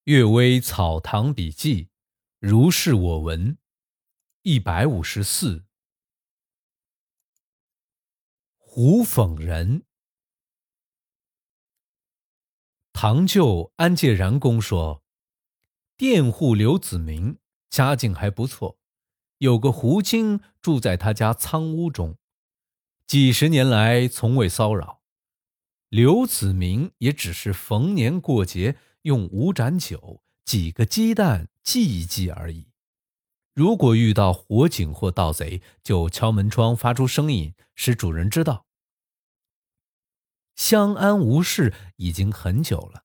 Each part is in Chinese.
《岳微草堂笔记》，如是我闻，一百五十四。胡讽人。堂舅安介然公说，佃户刘子明家境还不错，有个胡精住在他家仓屋中，几十年来从未骚扰。刘子明也只是逢年过节。用五盏酒、几个鸡蛋祭一祭而已。如果遇到火警或盗贼，就敲门窗发出声音，使主人知道。相安无事已经很久了。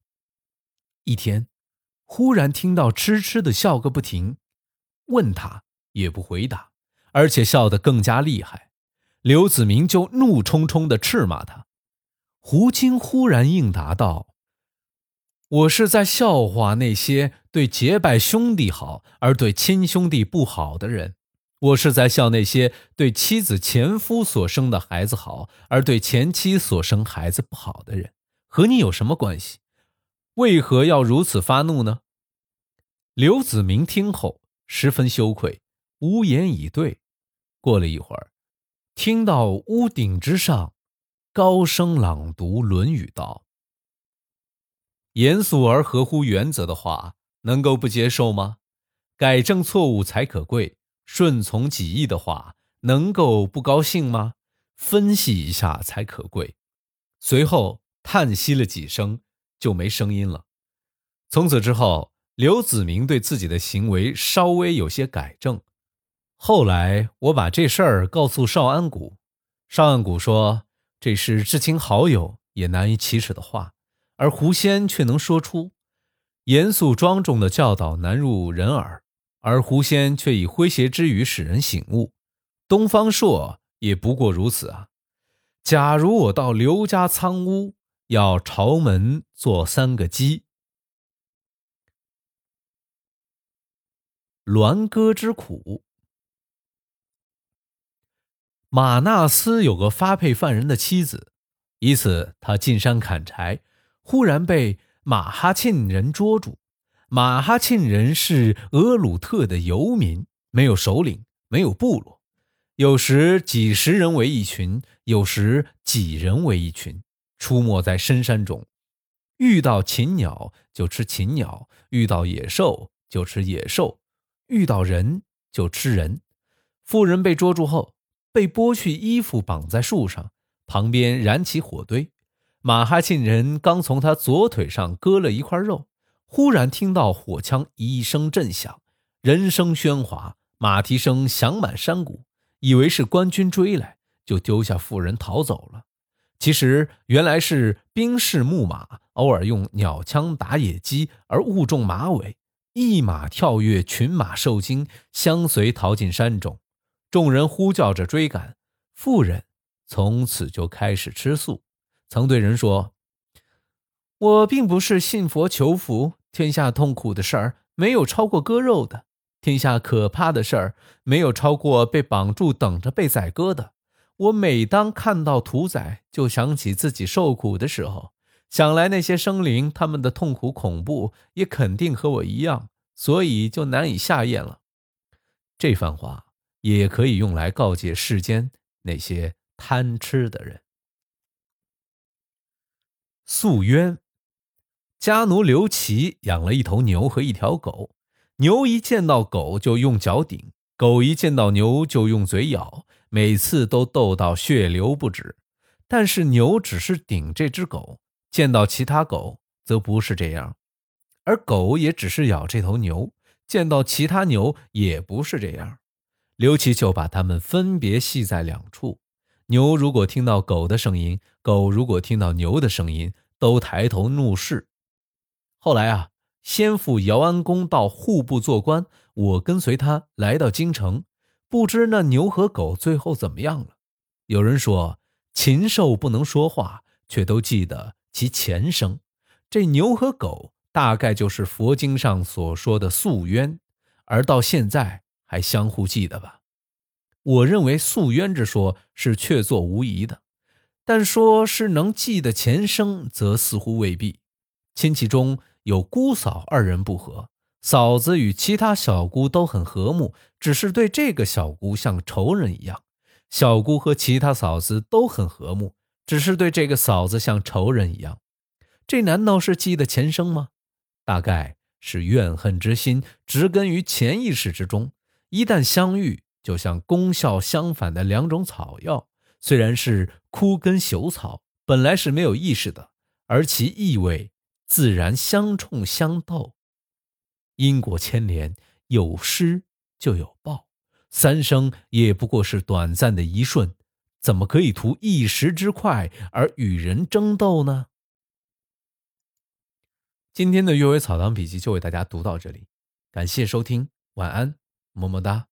一天，忽然听到痴痴的笑个不停，问他也不回答，而且笑得更加厉害。刘子明就怒冲冲地斥骂他。胡青忽然应答道。我是在笑话那些对结拜兄弟好而对亲兄弟不好的人，我是在笑那些对妻子前夫所生的孩子好而对前妻所生孩子不好的人，和你有什么关系？为何要如此发怒呢？刘子明听后十分羞愧，无言以对。过了一会儿，听到屋顶之上高声朗读《论语》道。严肃而合乎原则的话，能够不接受吗？改正错误才可贵，顺从己意的话，能够不高兴吗？分析一下才可贵。随后叹息了几声，就没声音了。从此之后，刘子明对自己的行为稍微有些改正。后来我把这事儿告诉邵安谷，邵安谷说这是至亲好友也难以启齿的话。而狐仙却能说出严肃庄重的教导难入人耳，而狐仙却以诙谐之语使人醒悟。东方朔也不过如此啊！假如我到刘家仓屋，要朝门做三个鸡。栾歌之苦。马纳斯有个发配犯人的妻子，一次他进山砍柴。忽然被马哈沁人捉住。马哈沁人是俄鲁特的游民，没有首领，没有部落，有时几十人为一群，有时几人为一群，出没在深山中。遇到禽鸟就吃禽鸟，遇到野兽就吃野兽，遇到人就吃人。妇人被捉住后，被剥去衣服，绑在树上，旁边燃起火堆。马哈沁人刚从他左腿上割了一块肉，忽然听到火枪一声震响，人声喧哗，马蹄声响满山谷，以为是官军追来，就丢下妇人逃走了。其实原来是兵士牧马，偶尔用鸟枪打野鸡，而误中马尾，一马跳跃，群马受惊，相随逃进山中。众人呼叫着追赶，妇人从此就开始吃素。曾对人说：“我并不是信佛求福，天下痛苦的事儿没有超过割肉的；天下可怕的事儿没有超过被绑住等着被宰割的。我每当看到屠宰，就想起自己受苦的时候，想来那些生灵他们的痛苦恐怖也肯定和我一样，所以就难以下咽了。”这番话也可以用来告诫世间那些贪吃的人。素渊。家奴刘琦养了一头牛和一条狗，牛一见到狗就用脚顶，狗一见到牛就用嘴咬，每次都斗到血流不止。但是牛只是顶这只狗，见到其他狗则不是这样；而狗也只是咬这头牛，见到其他牛也不是这样。刘琦就把它们分别系在两处。牛如果听到狗的声音，狗如果听到牛的声音，都抬头怒视。后来啊，先父姚安公到户部做官，我跟随他来到京城，不知那牛和狗最后怎么样了。有人说，禽兽不能说话，却都记得其前生。这牛和狗大概就是佛经上所说的宿冤，而到现在还相互记得吧。我认为诉冤之说是确凿无疑的，但说是能记得前生，则似乎未必。亲戚中有姑嫂二人不和，嫂子与其他小姑都很和睦，只是对这个小姑像仇人一样；小姑和其他嫂子都很和睦，只是对这个嫂子像仇人一样。这难道是记得前生吗？大概是怨恨之心植根于潜意识之中，一旦相遇，就像功效相反的两种草药，虽然是枯根朽草，本来是没有意识的，而其意味自然相冲相斗。因果牵连，有失就有报，三生也不过是短暂的一瞬，怎么可以图一时之快而与人争斗呢？今天的《阅微草堂笔记》就为大家读到这里，感谢收听，晚安，么么哒。